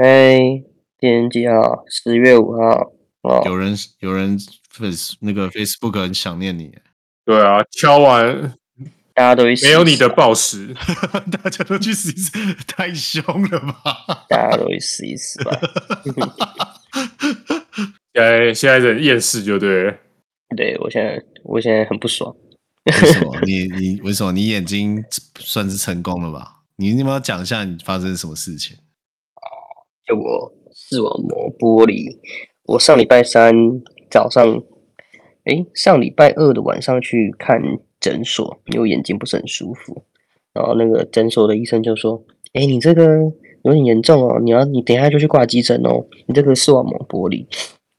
哎，今天几号？十月五号。哦，有人有人 face 那个 Facebook 很想念你。对啊，敲完大家都没有你的暴食，大家都去试一试，太凶了吧？大家都去试一试吧。现在，现在人厌世就对。对，我现在我现在很不爽。为什么？你你为什么？你眼睛算是成功了吧？你你要不要讲一下你发生什么事情？就我视网膜剥离，我上礼拜三早上，诶，上礼拜二的晚上去看诊所，因为眼睛不是很舒服，然后那个诊所的医生就说：“诶，你这个有点严重哦，你要你等一下就去挂急诊哦，你这个视网膜剥离。”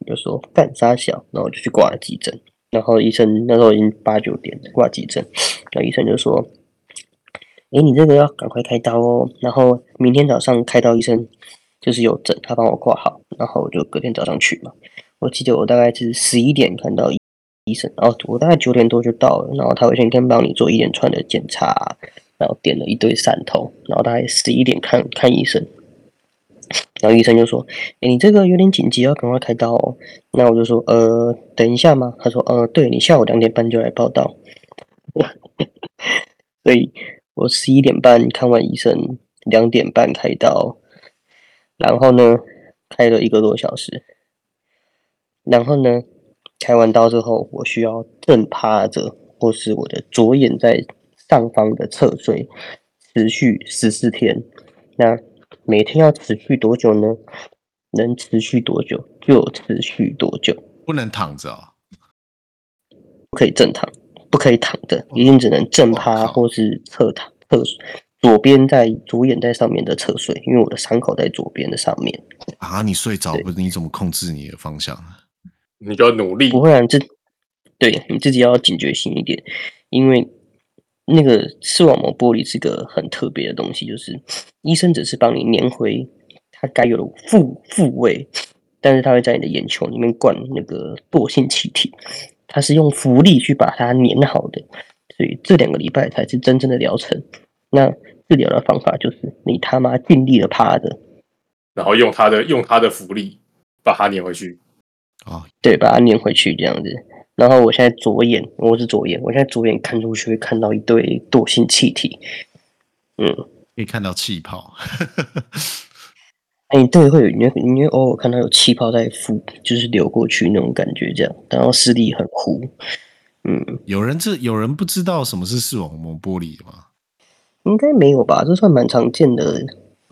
就说干啥小，然后我就去挂了急诊，然后医生那时候已经八九点挂急诊，那医生就说：“诶，你这个要赶快开刀哦，然后明天早上开刀，医生。”就是有诊，他帮我挂好，然后我就隔天早上去嘛。我记得我大概是十一点看到医生，然后我大概九点多就到了，然后他会先跟帮你做一连串的检查，然后点了一堆散头，然后大概十一点看看医生，然后医生就说：“欸，你这个有点紧急，要赶快开刀哦。”那我就说：“呃，等一下嘛。”他说：“呃，对，你下午两点半就来报到。”所以，我十一点半看完医生，两点半开刀。然后呢，开了一个多小时。然后呢，开完刀之后，我需要正趴着，或是我的左眼在上方的侧睡，持续十四天。那每天要持续多久呢？能持续多久就持续多久。不能躺着哦，不可以正躺，不可以躺着，一定只能正趴或是侧躺侧睡。左边在左眼在上面的侧睡，因为我的伤口在左边的上面啊。你睡着不？你怎么控制你的方向？你就要努力。不会啊，这对你自己要警觉性一点，因为那个视网膜剥离是个很特别的东西，就是医生只是帮你粘回它该有的复复位，但是它会在你的眼球里面灌那个惰性气体，它是用浮力去把它粘好的，所以这两个礼拜才是真正的疗程。那治疗的方法就是你他妈尽力的趴着，然后用他的用他的浮力把它粘回去。哦，对，把它粘回去这样子。然后我现在左眼，我是左眼，我现在左眼看出去会看到一堆惰性气体。嗯，可以看到气泡。哎、欸，对，会有你会你会偶尔看到有气泡在浮，就是流过去那种感觉，这样，然后视力很糊。嗯，有人这有人不知道什么是视网膜剥离吗？应该没有吧，这算蛮常见的。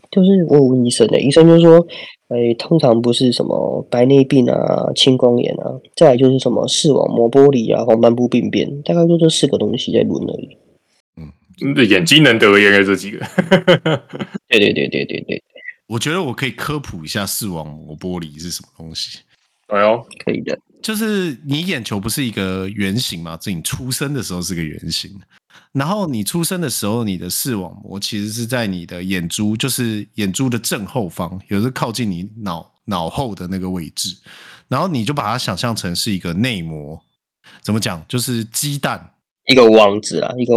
就是我问医生的，医生就说，哎、欸，通常不是什么白内病啊、青光眼啊，再来就是什么视网膜剥离啊、黄斑部病变，大概就这四个东西在轮而已。嗯，眼睛能得的应该这几个。对对对对对对。我觉得我可以科普一下视网膜剥离是什么东西。哎呦，可以的。就是你眼球不是一个圆形吗？自你出生的时候是个圆形。然后你出生的时候，你的视网膜其实是在你的眼珠，就是眼珠的正后方，有时靠近你脑脑后的那个位置。然后你就把它想象成是一个内膜，怎么讲？就是鸡蛋一个网子啊，一个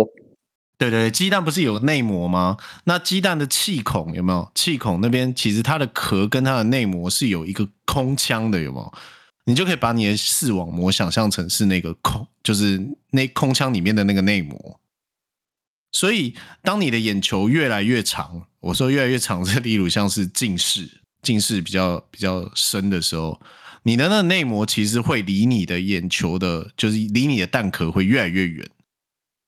对对，鸡蛋不是有内膜吗？那鸡蛋的气孔有没有？气孔那边其实它的壳跟它的内膜是有一个空腔的，有没有？你就可以把你的视网膜想象成是那个空，就是那空腔里面的那个内膜。所以，当你的眼球越来越长，我说越来越长，这例如像是近视，近视比较比较深的时候，你的那个内膜其实会离你的眼球的，就是离你的蛋壳会越来越远。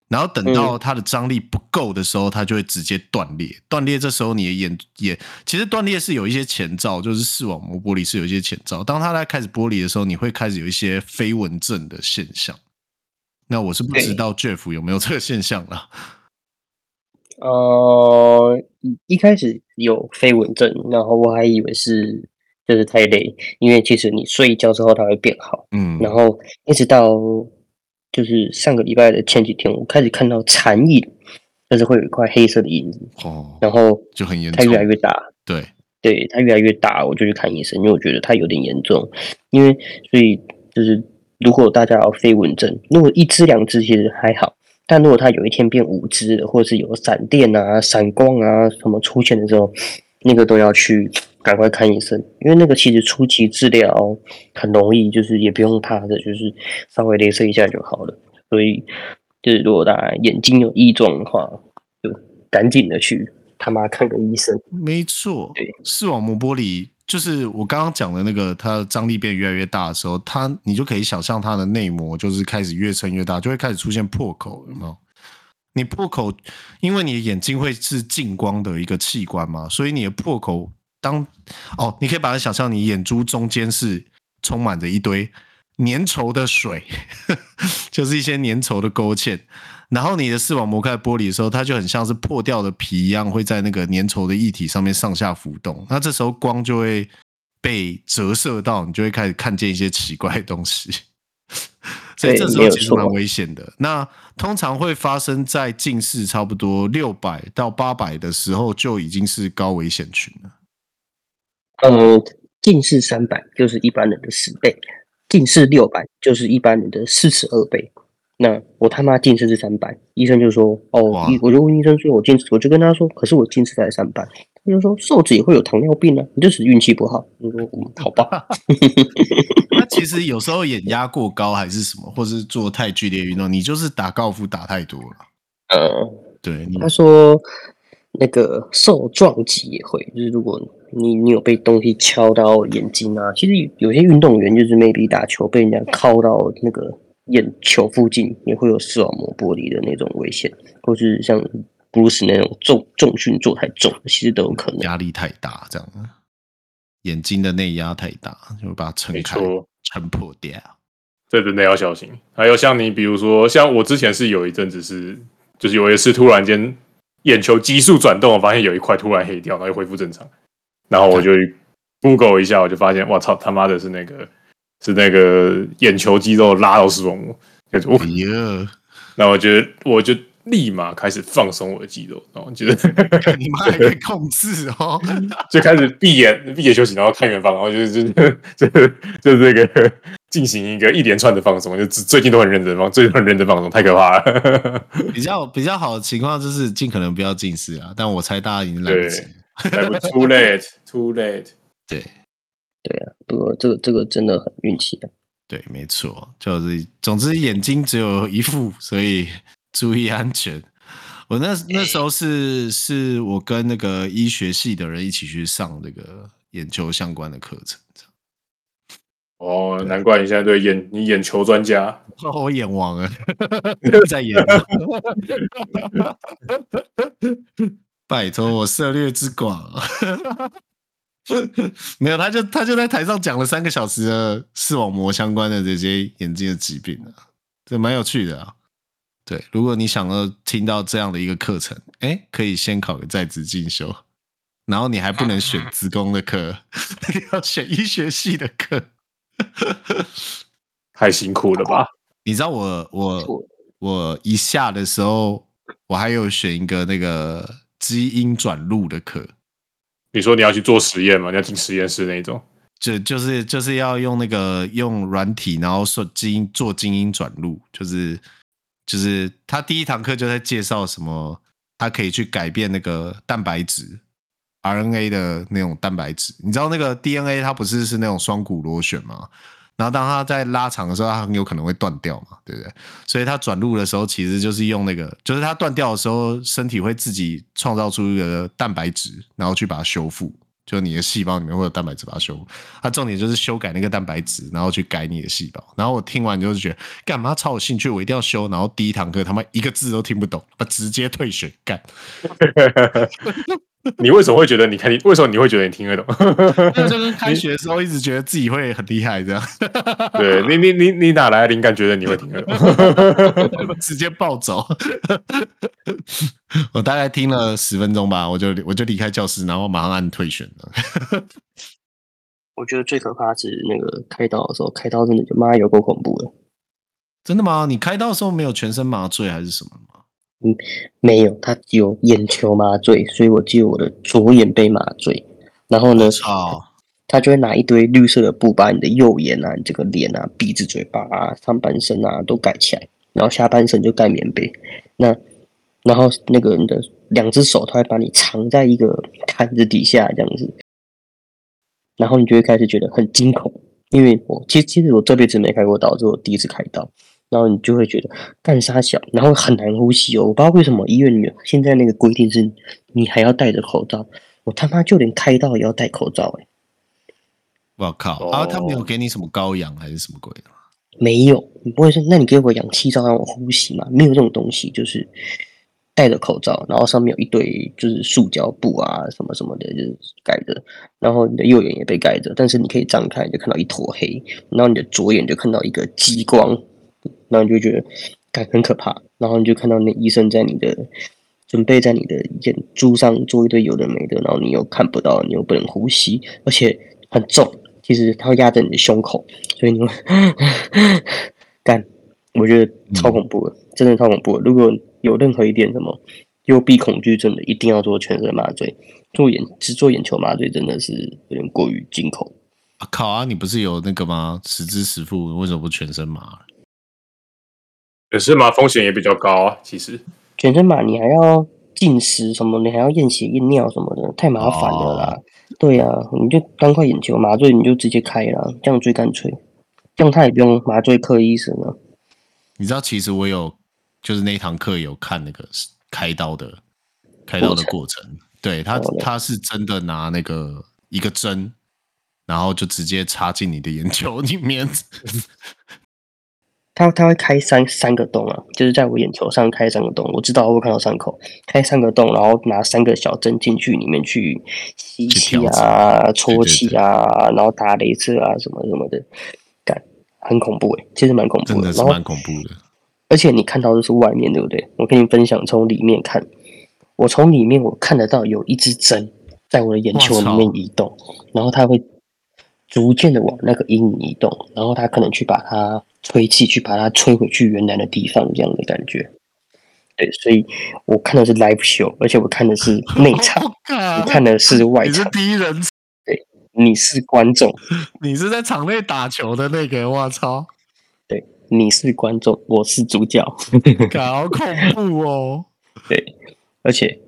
然后等到它的张力不够的时候，它就会直接断裂。断裂这时候，你的眼眼其实断裂是有一些前兆，就是视网膜剥离是有一些前兆。当它在开始剥离的时候，你会开始有一些飞蚊症的现象。那我是不知道 Jeff 有没有这个现象了。呃，一开始有飞蚊症，然后我还以为是就是太累，因为其实你睡一觉之后它会变好。嗯，然后一直到就是上个礼拜的前几天，我开始看到残影，就是会有一块黑色的影子。哦，然后就很严重，它越来越大。对，对，它越来越大，我就去看医生，因为我觉得它有点严重。因为所以就是如果大家有飞蚊症，如果一只两只其实还好。但如果它有一天变五只了，或者是有闪电啊、闪光啊什么出现的时候，那个都要去赶快看医生，因为那个其实初期治疗很容易，就是也不用怕的，就是稍微镭射一下就好了。所以，就是如果大家眼睛有异状的话，就赶紧的去他妈看个医生。没错，对，视网膜剥离。就是我刚刚讲的那个，它的张力变越来越大的时候，它你就可以想象它的内膜就是开始越撑越大，就会开始出现破口，有没有？你破口，因为你的眼睛会是近光的一个器官嘛，所以你的破口当哦，你可以把它想象你眼珠中间是充满着一堆粘稠的水，就是一些粘稠的勾芡。然后你的视网膜开始剥离的时候，它就很像是破掉的皮一样，会在那个粘稠的液体上面上下浮动。那这时候光就会被折射到，你就会开始看见一些奇怪的东西。所以这时候其实蛮危险的。那通常会发生在近视差不多六百到八百的时候，就已经是高危险群了。嗯，近视三百就是一般人的十倍，近视六百就是一般人的四十二倍。那我他妈近视是三百，医生就说哦，我就问医生说，我近视，我就跟他说，可是我近视才三百，他就说瘦子也会有糖尿病啊，你就是运气不好。我说嗯，好吧。那其实有时候眼压过高还是什么，或是做太剧烈运动，你就是打高尔夫打太多了。呃，对，他说那个受撞击也会，就是如果你你有被东西敲到眼睛啊，其实有些运动员就是 maybe 打球被人家敲到那个。眼球附近也会有视网膜剥离的那种危险，或是像布鲁斯那种重重训做太重，其实都有可能。压力太大，这样眼睛的内压太大，就会把它撑开，撑破掉。这真的要小心。还有像你，比如说像我之前是有一阵子是，就是有一次突然间眼球急速转动，我发现有一块突然黑掉，然后又恢复正常，然后我就 Google 一下，我就发现，哇操，他妈的是那个。是那个眼球肌肉拉到视网膜，那就，哎呀，那我觉得我就立马开始放松我的肌肉，然后觉得 你妈还可以控制哦，就开始闭眼闭眼休息，然后看远方，然后就 就就就这个进行一个一连串的放松，就最近都很认真放，最近很认真放松，太可怕了。比较比较好的情况就是尽可能不要近视啊，但我猜大家已经来不及，too late，too late，对。对啊，不过这个这个真的很运气的。对，没错，就是总之眼睛只有一副，所以注意安全。我那那时候是是我跟那个医学系的人一起去上这个眼球相关的课程。哦，难怪你现在对眼你眼球专家，我眼王啊，在眼。拜托我涉猎之广。没有，他就他就在台上讲了三个小时的视网膜相关的这些眼睛的疾病啊，这蛮有趣的啊。对，如果你想要听到这样的一个课程，哎，可以先考个在职进修，然后你还不能选职工的课，你要选医学系的课，太辛苦了吧？你知道我我我一下的时候，我还有选一个那个基因转录的课。你说你要去做实验吗？你要进实验室那一种？就就是就是要用那个用软体，然后说基因做基因转录，就是就是他第一堂课就在介绍什么，他可以去改变那个蛋白质 RNA 的那种蛋白质。你知道那个 DNA 它不是是那种双股螺旋吗？然后当它在拉长的时候，它很有可能会断掉嘛，对不对？所以它转录的时候，其实就是用那个，就是它断掉的时候，身体会自己创造出一个蛋白质，然后去把它修复。就你的细胞里面会有蛋白质把它修复。它重点就是修改那个蛋白质，然后去改你的细胞。然后我听完就是觉得，干嘛超有兴趣，我一定要修。然后第一堂课他妈一个字都听不懂，啊直接退学干。你为什么会觉得你看你为什么你会觉得你听得懂？就跟开学的时候一直觉得自己会很厉害这样。对你你你你哪来的灵感觉得你会听得懂？直接暴走。我大概听了十分钟吧，我就我就离开教室，然后马上按退选了。我觉得最可怕是那个开刀的时候，开刀真的就妈有够恐怖的。真的吗？你开刀的时候没有全身麻醉还是什么吗？嗯，没有，他只有眼球麻醉，所以我只有我的左眼被麻醉。然后呢，哦，他就会拿一堆绿色的布把你的右眼啊、你这个脸啊、鼻子、嘴巴啊、上半身啊都盖起来，然后下半身就盖棉被。那然后那个人的两只手，他会把你藏在一个毯子底下这样子。然后你就会开始觉得很惊恐，因为我其实其实我这辈子没开过刀，这是我第一次开刀。然后你就会觉得干啥小，然后很难呼吸哦。我不知道为什么医院里面现在那个规定是你还要戴着口罩，我他妈就连开刀也要戴口罩哎！我靠！啊，他没有给你什么高氧还是什么鬼的吗？没有，你不会说那你给我氧气罩让我呼吸吗？没有这种东西，就是。戴着口罩，然后上面有一堆就是塑胶布啊，什么什么的，就是盖着。然后你的右眼也被盖着，但是你可以张开，就看到一坨黑。然后你的左眼就看到一个激光，然后你就觉得感很可怕。然后你就看到那医生在你的准备在你的眼珠上做一堆有的没的，然后你又看不到，你又不能呼吸，而且很重。其实它会压在你的胸口，所以你会 干。我觉得超恐怖的，真的超恐怖的。如果有任何一点什么幽闭恐惧症的，一定要做全身麻醉。做眼只做眼球麻醉真的是有点过于惊恐。啊靠啊！你不是有那个吗？十支十付，为什么不全身麻？可是嘛风险也比较高啊。其实全身麻你还要进食什么，你还要验血验尿什么的，太麻烦了啦。哦、对啊，你就当块眼球麻醉，你就直接开了，这样最干脆。这样他也不用麻醉科医生了。你知道，其实我有。就是那堂课有看那个开刀的开刀的过程，对他他是真的拿那个一个针，然后就直接插进你的眼球里面。他他会开三三个洞啊，就是在我眼球上开三个洞。我知道我会看到伤口，开三个洞，然后拿三个小针进去里面去吸气啊、戳气啊，对对对，然后打雷射啊什么什么的，感很恐怖诶，其实蛮恐怖的，真的是蛮恐怖的。而且你看到的是外面，对不对？我跟你分享，从里面看，我从里面我看得到有一支针在我的眼球里面移动，然后它会逐渐的往那个阴影移动，然后它可能去把它吹气，去把它吹回去原来的地方，这样的感觉。对，所以我看的是 live show，而且我看的是内场，你看的是外场。你是第一人，对，你是观众，你是在场内打球的那个，我操！对你是观众，我是主角，好恐怖哦！对，而且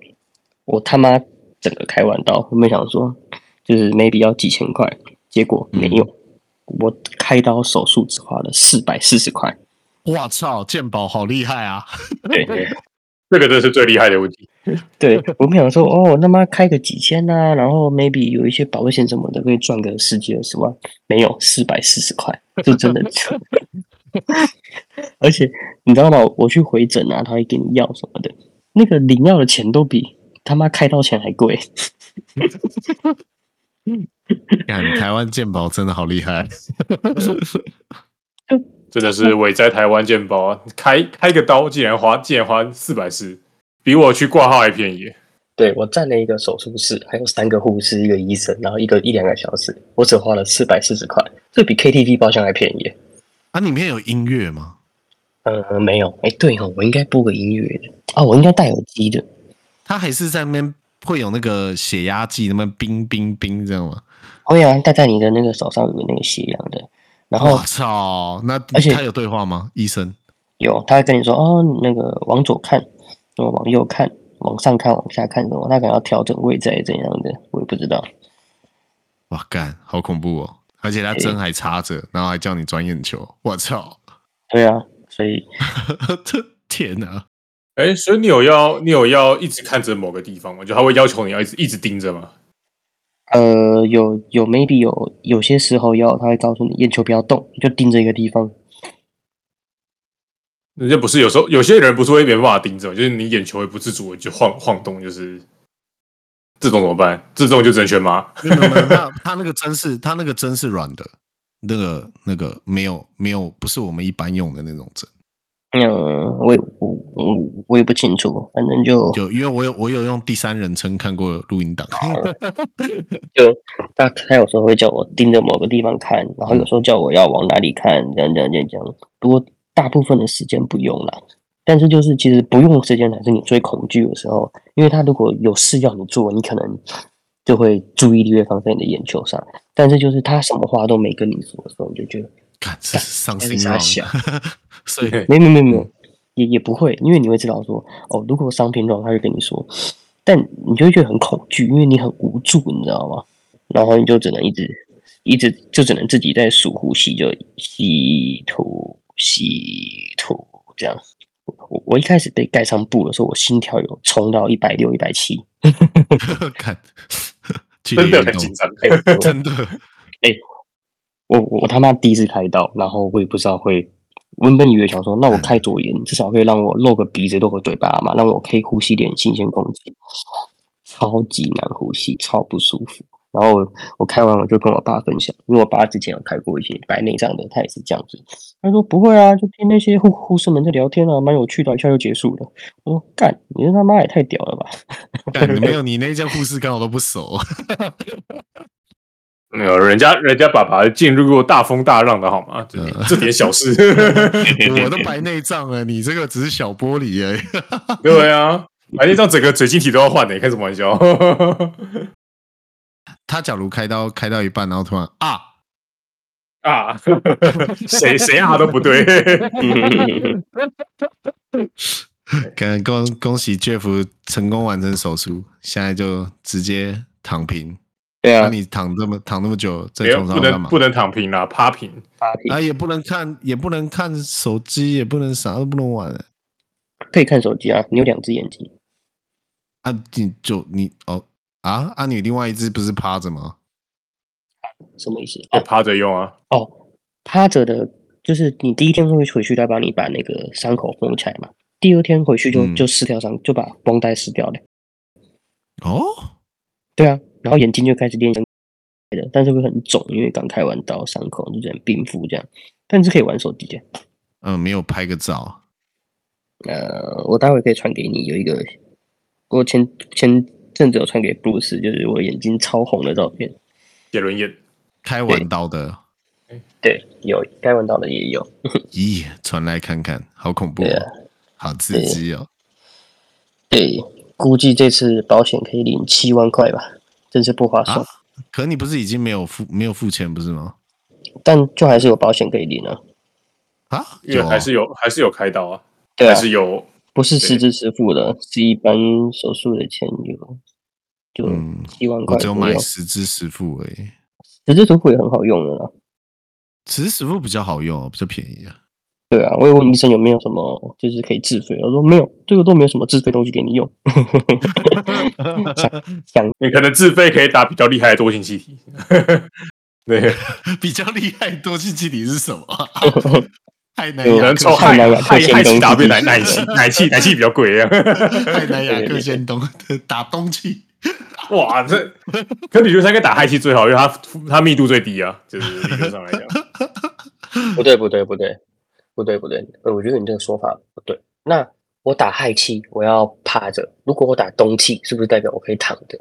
我他妈整个开完刀，我没想说就是没必要几千块，结果没有，嗯、我开刀手术只花了四百四十块。哇操，健保好厉害啊！对，这个真的是最厉害的问题。对，我们想说哦，那妈开个几千啊，然后 maybe 有一些保险什么的可以赚个十几二十万，没有四百四十块，就真的。而且你知道吗？我去回诊啊，他会给你药什么的，那个领药的钱都比他妈开刀钱还贵。看台湾健保真的好厉害，真的是伟在台湾健保啊！开开个刀竟然花竟然花四百四，比我去挂号还便宜。对，我占了一个手术室，还有三个护士，一个医生，然后一个一两个小时，我只花了四百四十块，这比 KTV 包厢还便宜。啊，里面有音乐吗？呃，没有。哎，对哦，我应该播个音乐的啊，我应该戴耳机的。他还是在那边会有那个血压计，那么冰冰冰这样吗？会啊，戴在你的那个手上有那个血样的。然后，我操，那而且他有对话吗？医生有，他会跟你说哦，那个往左看，往右看，往上看，往下看什么？他可能要调整位置怎样的，我也不知道。哇，干，好恐怖哦！而且他针还插着，然后还叫你转眼球，我操！对啊，所以，天哪！哎，所以你有要你有要一直看着某个地方吗？就他会要求你要一直一直盯着吗？呃，有有，maybe 有有些时候要，他会告诉你眼球不要动，就盯着一个地方。那就不是有时候有些人不是会没办法盯着，就是你眼球会不自主的就晃晃动，就是这种怎么办？这种就只能选麻。没有没有，他他那个针是，他那个针是软的，那个那个没有没有，不是我们一般用的那种针。嗯，我也我我我也不清楚，反正就就因为我有我有用第三人称看过录音档，就他他有时候会叫我盯着某个地方看，然后有时候叫我要往哪里看，这样这样这样这样。不过大部分的时间不用了，但是就是其实不用的时间才是你最恐惧的时候，因为他如果有事要你做，你可能就会注意力会放在你的眼球上，但是就是他什么话都没跟你说的时候，你就觉得。看，这是伤心啊！所以没没没没，也也不会，因为你会知道说，哦，如果商品状，他就跟你说，但你就会觉得很恐惧，因为你很无助，你知道吗？然后你就只能一直一直就只能自己在数呼吸，就吸吐吸吐这样。我我一开始被盖上布的时候，我心跳有冲到一百六一百七，看，真的很紧张，欸、真的，哎、欸。我我他妈第一次开刀，然后我也不知道会，原本以为想说，那我开左眼，至少可以让我露个鼻子、露个嘴巴嘛，让我可以呼吸点新鲜空气。超级难呼吸，超不舒服。然后我，开完我就跟我爸分享，因为我爸之前有开过一些白内障的，他也是这样子。他说不会啊，就听那些护护士们在聊天啊，蛮有趣的，一下就结束了。我说干，你这他妈也太屌了吧？干，没有你那家护士刚好都不熟。没有，人家人家爸爸进入过大风大浪的好吗？这点这点小事，我都白内障了，你这个只是小玻璃而已。对啊，白内障整个水晶体都要换的，开什么玩笑？他假如开刀开到一半，然后突然啊啊，谁谁啊都不对。可恭恭喜 Jeff 成功完成手术，现在就直接躺平。对啊，你躺这么躺那么久在床上干嘛？不能不能躺平啦，趴平，趴平啊，也不能看，也不能看手机，也不能啥都不能玩。可以看手机啊，你有两只眼睛。啊，你就你哦啊啊，你另外一只不是趴着吗？什么意思？哦，趴着用啊。哦，趴着的，就是你第一天会回去，再帮你把那个伤口缝起来嘛。第二天回去就、嗯、就撕掉伤，就把绷带撕掉了。哦，对啊。然后眼睛就开始练成的，但是会很肿，因为刚开完刀，伤口就这样冰敷这样。但是可以玩手机的。嗯，没有拍个照。呃，我待会可以传给你，有一个我前前阵子有传给布鲁斯，就是我眼睛超红的照片。杰伦眼开完刀的。对，有开完刀的也有。咦，传来看看，好恐怖哦，啊、好刺激哦。对，估计这次保险可以领七万块吧。真是不划算。啊，可你不是已经没有付没有付钱不是吗？但就还是有保险可以领啊。啊，有还是有还是有开刀啊？对啊，还是有，不是实支实付的，是一般手术的钱有就七万块，我只有买实支实付而已。实支实付也很好用的啦，实支实付比较好用，比较便宜啊。对啊，我也问医生有没有什么就是可以自费，我说没有，这个都没有什么自费东西给你用。想你可能自费可以打比较厉害的多性气体。对，比较厉害的多晶气体是什么？太南亚克，太南亚克先东打奶奶气，奶气奶气比较贵啊。太南亚克先东打东气，哇，这可你觉得他应该打氦气最好，因为它它密度最低啊，就是理论上来讲。不对，不对，不对。不对不对，呃，我觉得你这个说法不对。那我打氦气，我要趴着；如果我打冬气，是不是代表我可以躺着？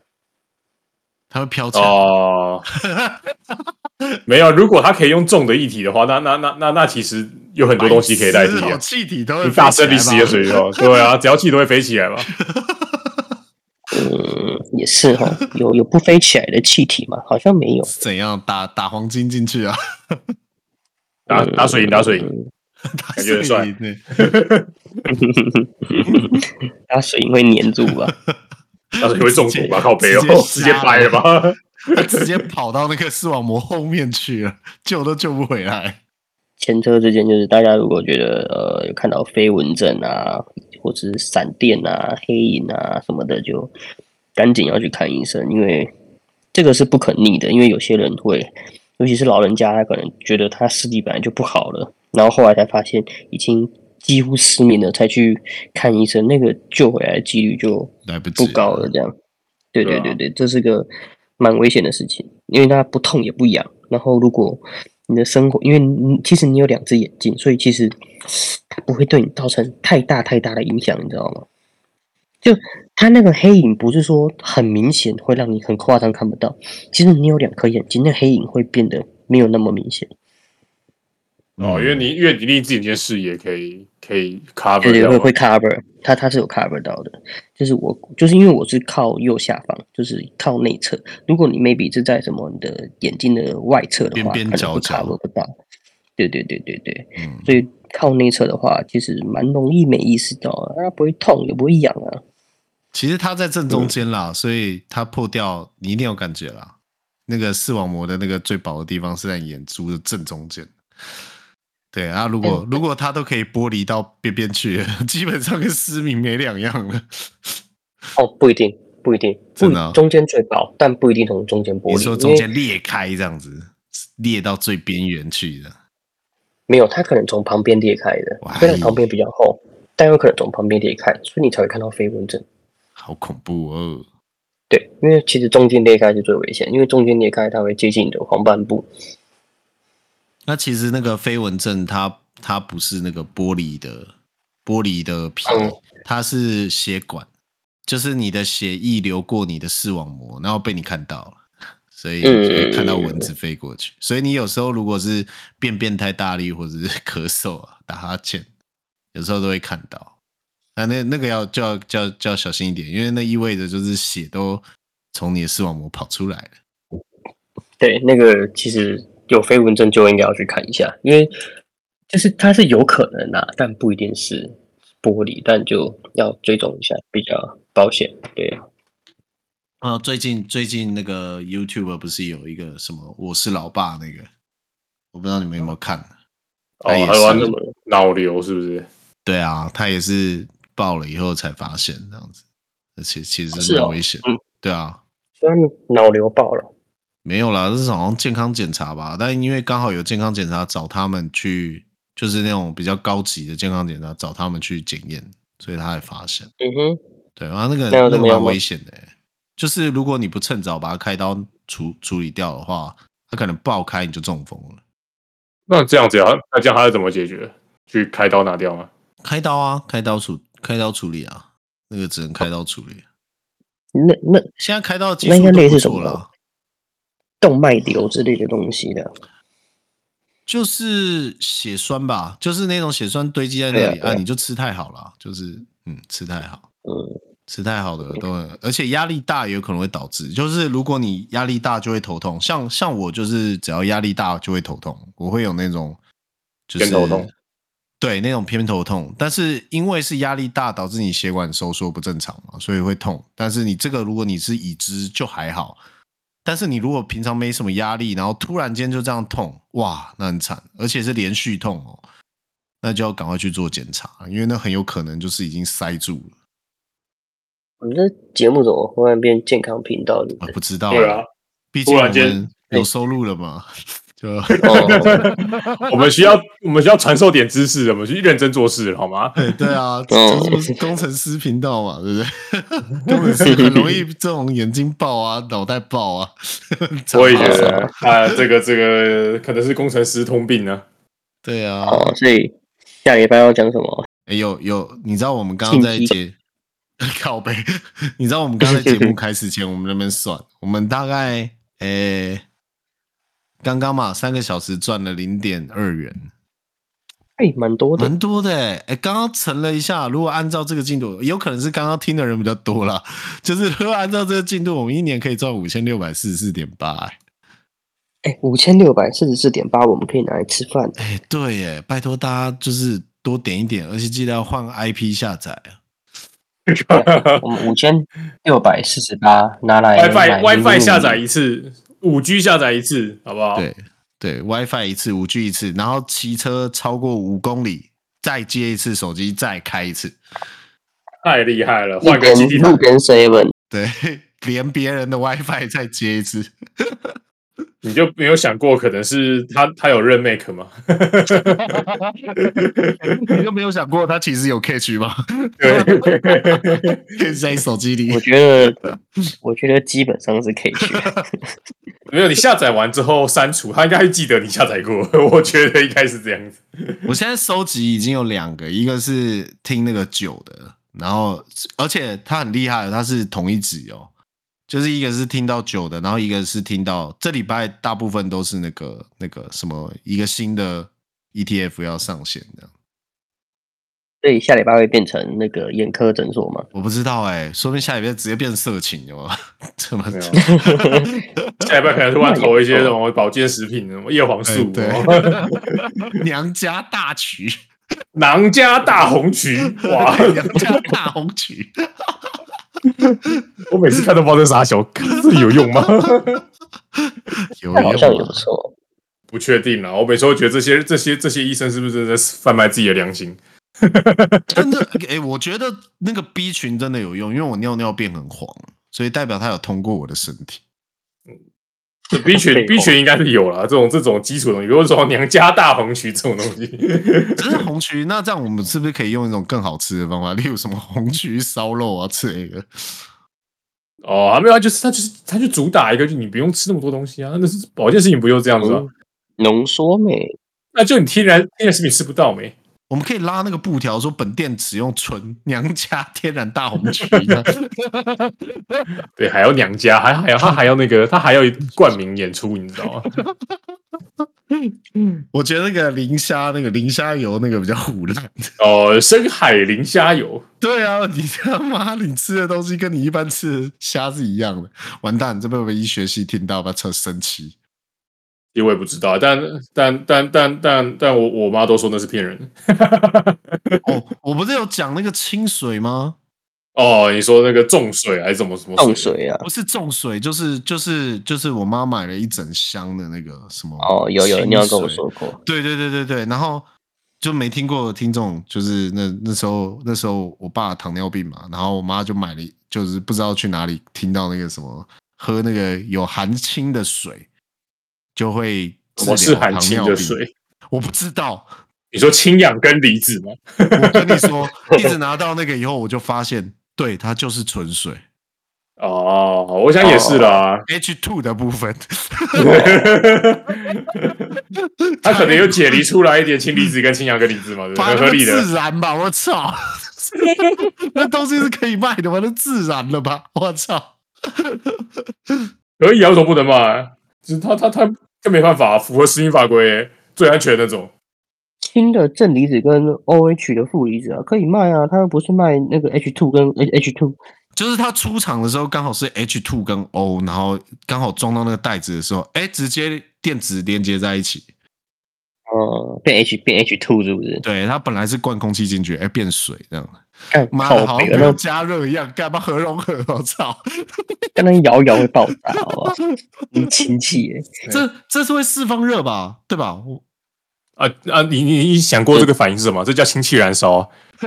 它会飘起来哦。没有，如果它可以用重的液体的话，那那那那那其实有很多东西可以代替啊。气体都会大生理实验水哦。对啊，只要气都会飞起来嘛。嗯，也是哈，有有不飞起来的气体吗？好像没有。怎样打打黄金进去啊？打打水银，打水银。感觉帅，他 水银会黏住吧？他水会中毒吧？靠背哦，直接掰了吧？他直接跑到那个视网膜后面去了，救都救不回来。前车之鉴就是，大家如果觉得呃有看到飞蚊症啊，或者是闪电啊、黑影啊什么的，就赶紧要去看医生，因为这个是不可逆的。因为有些人会，尤其是老人家，他可能觉得他视力本来就不好了。然后后来才发现已经几乎失明了，才去看医生，那个救回来的几率就来不高了。这样，对对对对，这是个蛮危险的事情，因为它不痛也不痒。然后如果你的生活，因为你其实你有两只眼睛，所以其实它不会对你造成太大太大的影响，你知道吗？就它那个黑影不是说很明显会让你很夸张看不到，其实你有两颗眼睛，那黑影会变得没有那么明显。哦，因为你因为你另一只眼睛视野可以可以 cover，对对会会 cover，它它是有 cover 到的。就是我就是因为我是靠右下方，就是靠内侧。如果你 maybe 是在什么你的眼睛的外侧的话，边边角角 cover 不到。对对对对对，嗯，所以靠内侧的话，其实蛮容易没意识到啊，它不会痛也不会痒啊。其实它在正中间啦，嗯，所以它破掉你一定有感觉啦。那个视网膜的那个最薄的地方是在眼珠的正中间。对啊，如果如果它都可以剥离到边边去，基本上跟失明没两样了。哦，不一定，不一定，真的，中间最薄，但不一定从中间剥离。你说中间裂开这样子，裂到最边缘去的？没有，它可能从旁边裂开的，虽然旁边比较厚，但有可能从旁边裂开，所以你才会看到飞蚊症。好恐怖哦！对，因为其实中间裂开是最危险，因为中间裂开它会接近你的黄斑部。那其实那个飞蚊症它，它它不是那个玻璃的玻璃的皮，它是血管，就是你的血液流过你的视网膜，然后被你看到了，所以所以看到蚊子飞过去。所以你有时候如果是便便太大力，或者是咳嗽啊、打哈欠，有时候都会看到。那那那个要就要就要就要小心一点，因为那意味着就是血都从你的视网膜跑出来了。对，那个其实。有飞蚊症就应该要去看一下，因为就是它是有可能啊，但不一定是玻璃，但就要追踪一下比较保险。对啊，最近最近那个 YouTube 不是有一个什么我是老爸那个，我不知道你们有没有看？哦，还玩什么脑瘤是不是？对啊，他也是爆了以后才发现这样子，而且其实是很危险。嗯，对啊，虽然脑瘤爆了。没有啦，这是好像健康检查吧？但因为刚好有健康检查，找他们去，就是那种比较高级的健康检查，找他们去检验，所以他才发现。嗯哼，对，然后那个那个蛮危险的，就是如果你不趁早把它开刀处处理掉的话，它可能爆开你就中风了。那这样子啊？那这样他要怎么解决？去开刀拿掉吗？开刀啊，开刀处开刀处理啊，那个只能开刀处理。那那现在开刀的技术都不错了。动脉瘤之类的东西的，就是血栓吧，就是那种血栓堆积在那里啊，啊，你就吃太好了，就是嗯，吃太好，嗯，吃太好的都，而且压力大也有可能会导致，就是如果你压力大就会头痛，像像我就是只要压力大就会头痛，我会有那种就是偏头痛，对，那种偏头痛，但是因为是压力大导致你血管收缩不正常嘛，所以会痛，但是你这个如果你是已知就还好。但是你如果平常没什么压力，然后突然间就这样痛，哇，那很惨，而且是连续痛哦，那就要赶快去做检查，因为那很有可能就是已经塞住了。我们这节目怎么忽然变健康频道了？啊，不知道啊，毕竟我们有收入了嘛。我们需要我们需要传授点知识，我们去认真做事，好吗？对啊，这不是工程师频道嘛，对不对？工程师很容易这种眼睛爆啊，脑袋爆啊。我也觉得啊，这个这个可能是工程师通病呢。对啊，哦，所以下礼拜要讲什么？哎，有有，你知道我们刚刚在节靠背，你知道我们刚刚在节目开始前，我们那边算，我们大概诶。刚刚嘛，三个小时赚了零点二元，哎，蛮多的，蛮多的哎。哎，刚刚乘了一下，如果按照这个进度，有可能是刚刚听的人比较多啦。就是如果按照这个进度，我们一年可以赚五千六百四十四点八。哎，五千六百四十四点八，我们可以拿来吃饭。哎，对耶，拜托大家就是多点一点，而且记得要换 IP 下载啊。我们五千六百四十八拿来 WiFi WiFi 下载一次。五 G 下载一次，好不好？对对，WiFi 一次，五 G 一次，然后骑车超过五公里再接一次手机，再开一次，太厉害了！换个基地台，路边 seven，对，连别人的 WiFi 再接一次。你就没有想过可能是他他有认 make 吗？你就没有想过他其实有 Catch 吗？对，可以在手机里。我觉得，我觉得基本上是 Catch。没有，你下载完之后删除，他应该会记得你下载过。我觉得应该是这样子。我现在收集已经有两个，一个是听那个酒的，然后而且他很厉害，他是同一集哦。就是一个是听到酒的，然后一个是听到这礼拜大部分都是那个那个什么一个新的 ETF 要上线的，所以下礼拜会变成那个眼科诊所吗？我不知道哎、欸，说不定下礼拜直接变色情有吗？怎么？下礼拜可能突然投一些什么保健食品，什么叶黄素，对，娘家大曲，娘家大红曲，哇，娘家大红曲。我每次看都不知道这啥小歌，这有用吗？有用，好像也不错。不确定啦，我每次都觉得这些这些这些医生是不是在贩卖自己的良心？真的，哎、欸，我觉得那个 B 群真的有用，因为我尿尿变很黄，所以代表它有通过我的身体。B 群 B 群应该是有了，这种这种基础的东西，比如说娘家大红曲这种东西。只是红曲，那这样我们是不是可以用一种更好吃的方法，例如什么红曲烧肉啊之类的？哦，还没有，就是他就是他就主打一个，就你不用吃那么多东西啊，那是保健食品不就这样子啊？浓缩没？那就你天然天然食品吃不到没？我们可以拉那个布条，说本店只用纯娘家天然大红曲。对，还要娘家，还还要他还要那个，他还要冠名演出，你知道吗？我觉得那个磷虾，那个磷虾油，那个比较唬烂。哦，深海磷虾油。对啊，你他妈你吃的东西跟你一般吃的虾是一样的。完蛋，这被我们医学系听到，把车生气。因为我也不知道，但但但但但但我我妈都说那是骗人。哦，我不是有讲那个清水吗？哦，你说那个重水还是什么什么重水啊？不是重水，就是就是就是我妈买了一整箱的那个什么？哦，有有，你要跟我说过。对对对对对，然后就没听过的听众，就是那那时候那时候我爸糖尿病嘛，然后我妈就买了，就是不知道去哪里听到那个什么，喝那个有含氢的水。就会我是含氢的水，我不知道。你说氢氧根离子吗？我跟你说，一直拿到那个以后，我就发现，对，它就是纯水。哦，我想也是啦。H two 的部分，它可能有解离出来一点氢离子跟氢氧根离子嘛，对？合理的。自然吧，我操！那东西是可以卖的吗？那自然了吧？我操！可以啊，为什么不能卖？只是他他他这没办法符合食品法规，最安全的那种。氢的正离子跟 OH 的负离子啊，可以卖啊。他又不是卖那个 H two 跟 H two，就是他出厂的时候刚好是 H two 跟 O，然后刚好装到那个袋子的时候，哎，直接电子连接在一起。哦，变 H 变 H two 是不是？对，它本来是灌空气进去，哎，变水这样。妈的，好像加热一样，干嘛核融合？我操！刚刚摇一摇会爆炸，好吧？很亲戚耶。这这是会释放热吧？对吧？啊啊！你你你想过这个反应是什么？这叫氢气燃烧。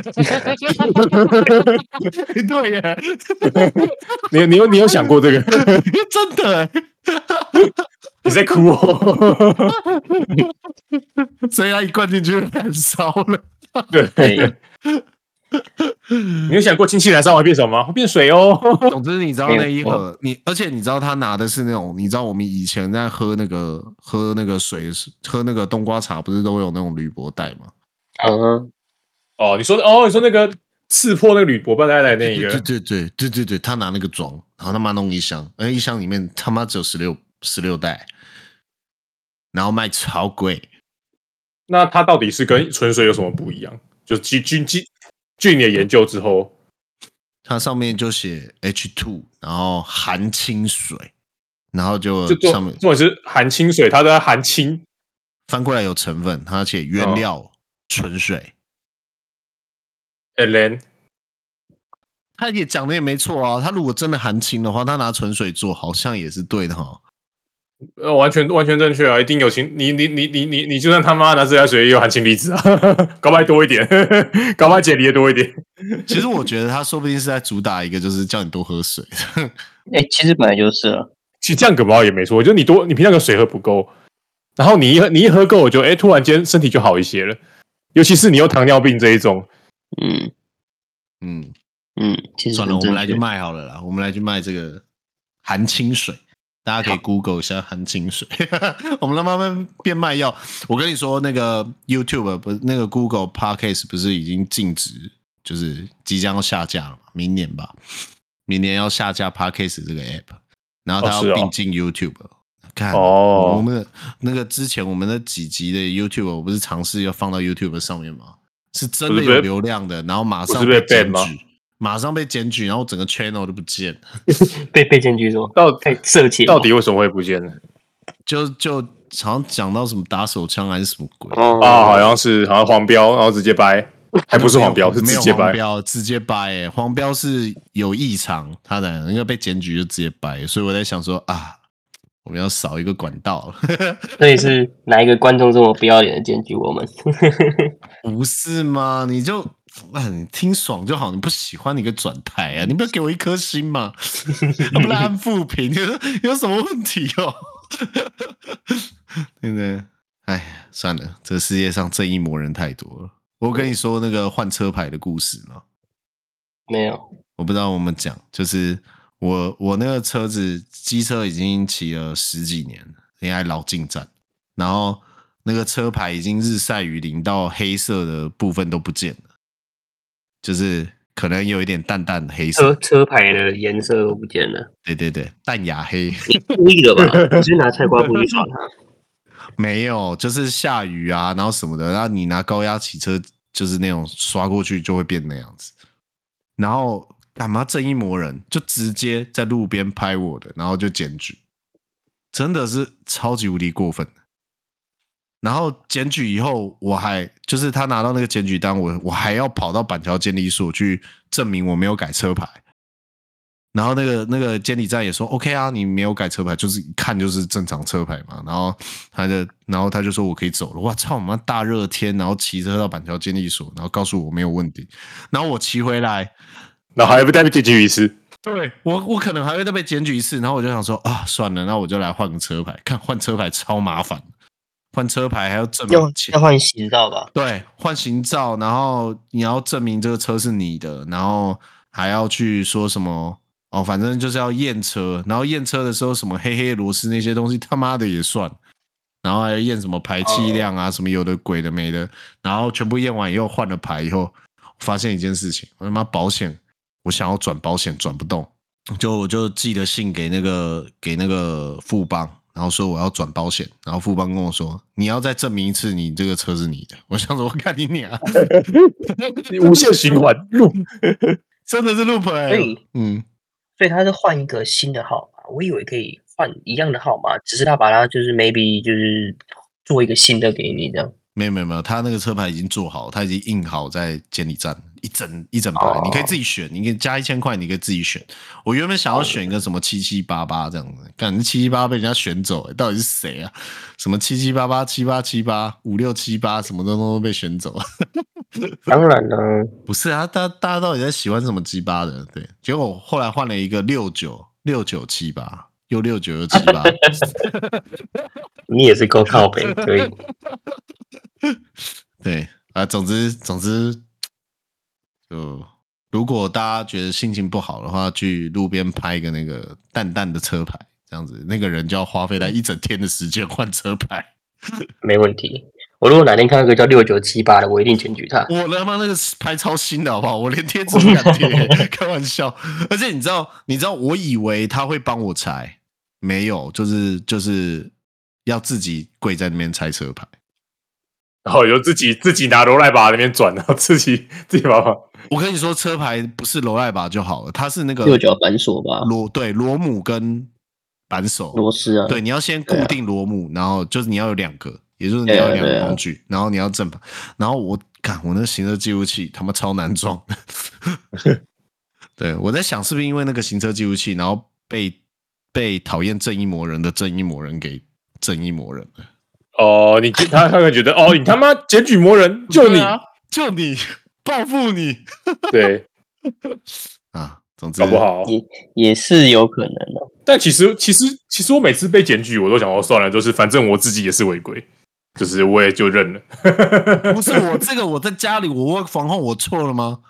对耶。你你有你有想过这个？真的？你在哭哦？所以它一灌进去燃烧了。对。你有想过氢气燃烧会变什么变水哦。总之，你知道那一盒，你而且你知道他拿的是那种，你知道我们以前在喝那个喝那个水，喝那个冬瓜茶，不是都有那种铝箔袋吗？嗯，哦，你说哦，你说那个刺破那个铝箔袋的那一个，对对对对对对，他拿那个装，然后他妈弄一箱，哎，一箱里面他妈只有十六十六袋，然后卖超贵。那它到底是跟纯水有什么不一样？就基基基。据你的研究之后，它上面就写 H two，然后含清水，然后就上面或者是含清水，它在含清，翻过来有成分，它写原料纯水。Then，他也讲的也没错啊，他如果真的含清的话，他拿纯水做好像也是对的哈。呃，完全完全正确啊，一定有氢。你你你你你你就算他妈拿自来水也有含氢离子啊，搞不好多一点，搞不好解离的多一点。其实我觉得他说不定是在主打一个，就是叫你多喝水。哎、欸，其实本来就是了。其实这样搞不好也没错，就你多你平常的水喝不够，然后你一喝你一喝够，我就哎、欸，突然间身体就好一些了。尤其是你有糖尿病这一种，嗯嗯嗯，其实算了，我们来去卖好了啦，我们来去卖这个含氢水。大家可以 Google 一下含金水，我们让慢慢变卖药。我跟你说，那个 YouTube 不是那个 Google Podcast 不是已经禁止，就是即将要下架了嘛？明年吧，明年要下架 Podcast 这个 App，然后它要并进 YouTube。看哦，我们的那个之前我们的几集的 YouTube，我不是尝试要放到 YouTube 上面吗？是真的有流量的，然后马上被检举。马上被检举，然后整个 channel 都不见了。被被检举说到太色情，到底为什么会不见呢？就就好像讲到什么打手枪还是什么鬼啊？好像是好像黄标，然后直接掰，还不是黄标，是直接掰，直接掰。哎，黄标是有异常，他的应该被检举就直接掰。所以我在想说啊，我们要少一个管道了。所以是哪一个观众这么不要脸的检举我们？不是吗？你就。那你听爽就好，你不喜欢你个转台啊！你不要给我一颗心嘛，不然按负评，有 有什么问题哦？对不对？哎，算了，这个世界上正义魔人太多了。我跟你说那个换车牌的故事吗？没有，我不知道。我们讲就是我我那个车子机车已经骑了十几年了，应该老进站，然后那个车牌已经日晒雨淋到黑色的部分都不见了。就是可能有一点淡淡的黑色，车车牌的颜色都不见了。对对对，淡雅黑。故意的吧？你是拿菜瓜布去刷它？没有，就是下雨啊，然后什么的，然后你拿高压洗车，就是那种刷过去就会变那样子。然后干嘛？正义魔人就直接在路边拍我的，然后就检举，真的是超级无敌过分。然后检举以后，我还就是他拿到那个检举单，我我还要跑到板桥监理所去证明我没有改车牌。然后那个那个监理站也说 OK 啊，你没有改车牌，就是一看就是正常车牌嘛。然后他就然后他就说我可以走了。我操，我妈大热天，然后骑车到板桥监理所，然后告诉我没有问题。然后我骑回来，然后还要被再被检举一次。对我我可能还会再被检举一次。然后我就想说啊，算了，那我就来换个车牌，看换车牌超麻烦。换车牌还要证明要换行照吧？对，换行照，然后你要证明这个车是你的，然后还要去说什么哦，反正就是要验车，然后验车的时候什么黑黑螺丝那些东西他妈的也算，然后还要验什么排气量啊，什么有的鬼的没的，然后全部验完以后换了牌以后，发现一件事情，我他妈保险，我想要转保险转不动，就我就寄了信给那个给那个富邦。然后说我要转保险，然后富邦跟我说，你要再证明一次你这个车是你的。我想说 我看你俩，你无限循环录，真的是 loop 哎、欸。所以嗯，所以他是换一个新的号码，我以为可以换一样的号码，只是他把它就是 maybe 就是做一个新的给你这样。没有没有没有，他那个车牌已经做好，他已经印好在监理站，一整一整排，你可以自己选，你可以加一千块，你可以自己选。我原本想要选一个什么七七八八这样子，感觉七七八八被人家选走，欸，到底是谁啊？什么七七八八七八七八五六七八，什么都都被选走了。当然了，不是啊，大家大家到底在喜欢什么七八的？对，结果我后来换了一个六九六九七八，又六九又七八。你也是够靠北，可以。对啊，总之总之，就如果大家觉得心情不好的话，去路边拍一个那个淡淡的车牌，这样子那个人就要花费他一整天的时间换车牌。没问题，我如果哪天看到一个叫六九七八的，我一定检举他。我他妈那个牌超新的好不好？我连贴纸都 敢贴，开玩笑。而且你知道，你知道，我以为他会帮我拆，没有，就是就是要自己跪在那边拆车牌。然后就自己自己拿罗赖把那边转，然后自己 自己把把。我跟你说，车牌不是罗赖把就好了，它是那个六角扳手吧？螺对螺母跟扳手螺丝啊。对，你要先固定螺母，然后就是你要有两个，也就是你要有两个工具，然后你要正反。然后我看我那个行车记录器他妈超难装。对，我在想是不是因为那个行车记录器，然后被被讨厌正义魔人的正义魔人给正义魔人了。哦，你他他会觉得 哦，你他妈检举魔人，就你，啊、就你报复你，对 啊，总之搞不好也也是有可能的。但其实其实其实我每次被检举，我都想说算了，就是反正我自己也是违规，就是我也就认了。不是我这个我在家里我防控我错了吗？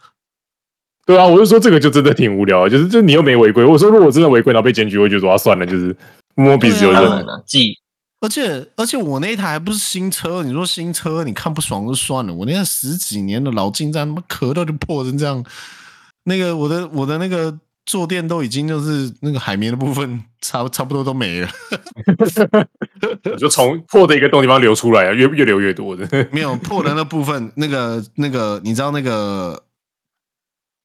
对啊，我就说这个就真的挺无聊的，就是就你又没违规。我说如果我真的违规，然后被检举，我就说啊算了，就是摸摸鼻子就认了。记，而且而且我那一台还不是新车，你说新车你看不爽就算了，我那台十几年的老进站，他妈壳都就破成这样。那个我的我的那个坐垫都已经就是那个海绵的部分差 差不多都没了，就从破的一个洞地方流出来啊，越越流越多的。没有破的那部分，那个那个你知道那个。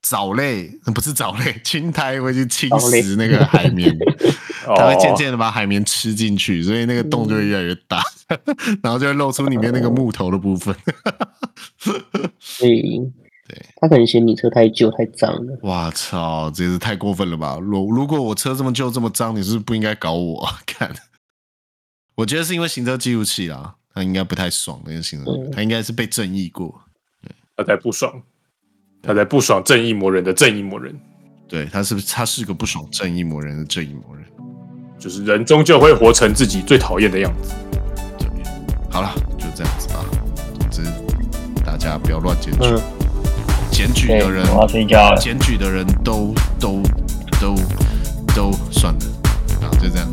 藻类不是藻类，青苔会去侵蚀那个海绵，它会渐渐的把海绵吃进去，所以那个洞就会越来越大，然后就会露出里面那个木头的部分。对，对，他可能嫌你车太旧太脏了。哇操，这是太过分了吧？如如果我车这么旧这么脏，你是不是不应该搞我？看，我觉得是因为行车记录器啦，他应该不太爽那个行车，他应该是被正义过，他才不爽。他在不爽正义魔人的正义魔人，对，他是不是他是个不爽正义魔人的正义魔人？就是人终究会活成自己最讨厌的样子。对，好了，就这样子吧。总之，大家不要乱检举，检举的人，我要睡觉了。检举的人都都都都算了，啊，就这样，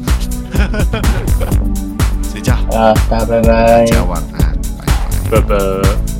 睡觉。啊，大家拜拜。大家晚安，拜拜，拜拜。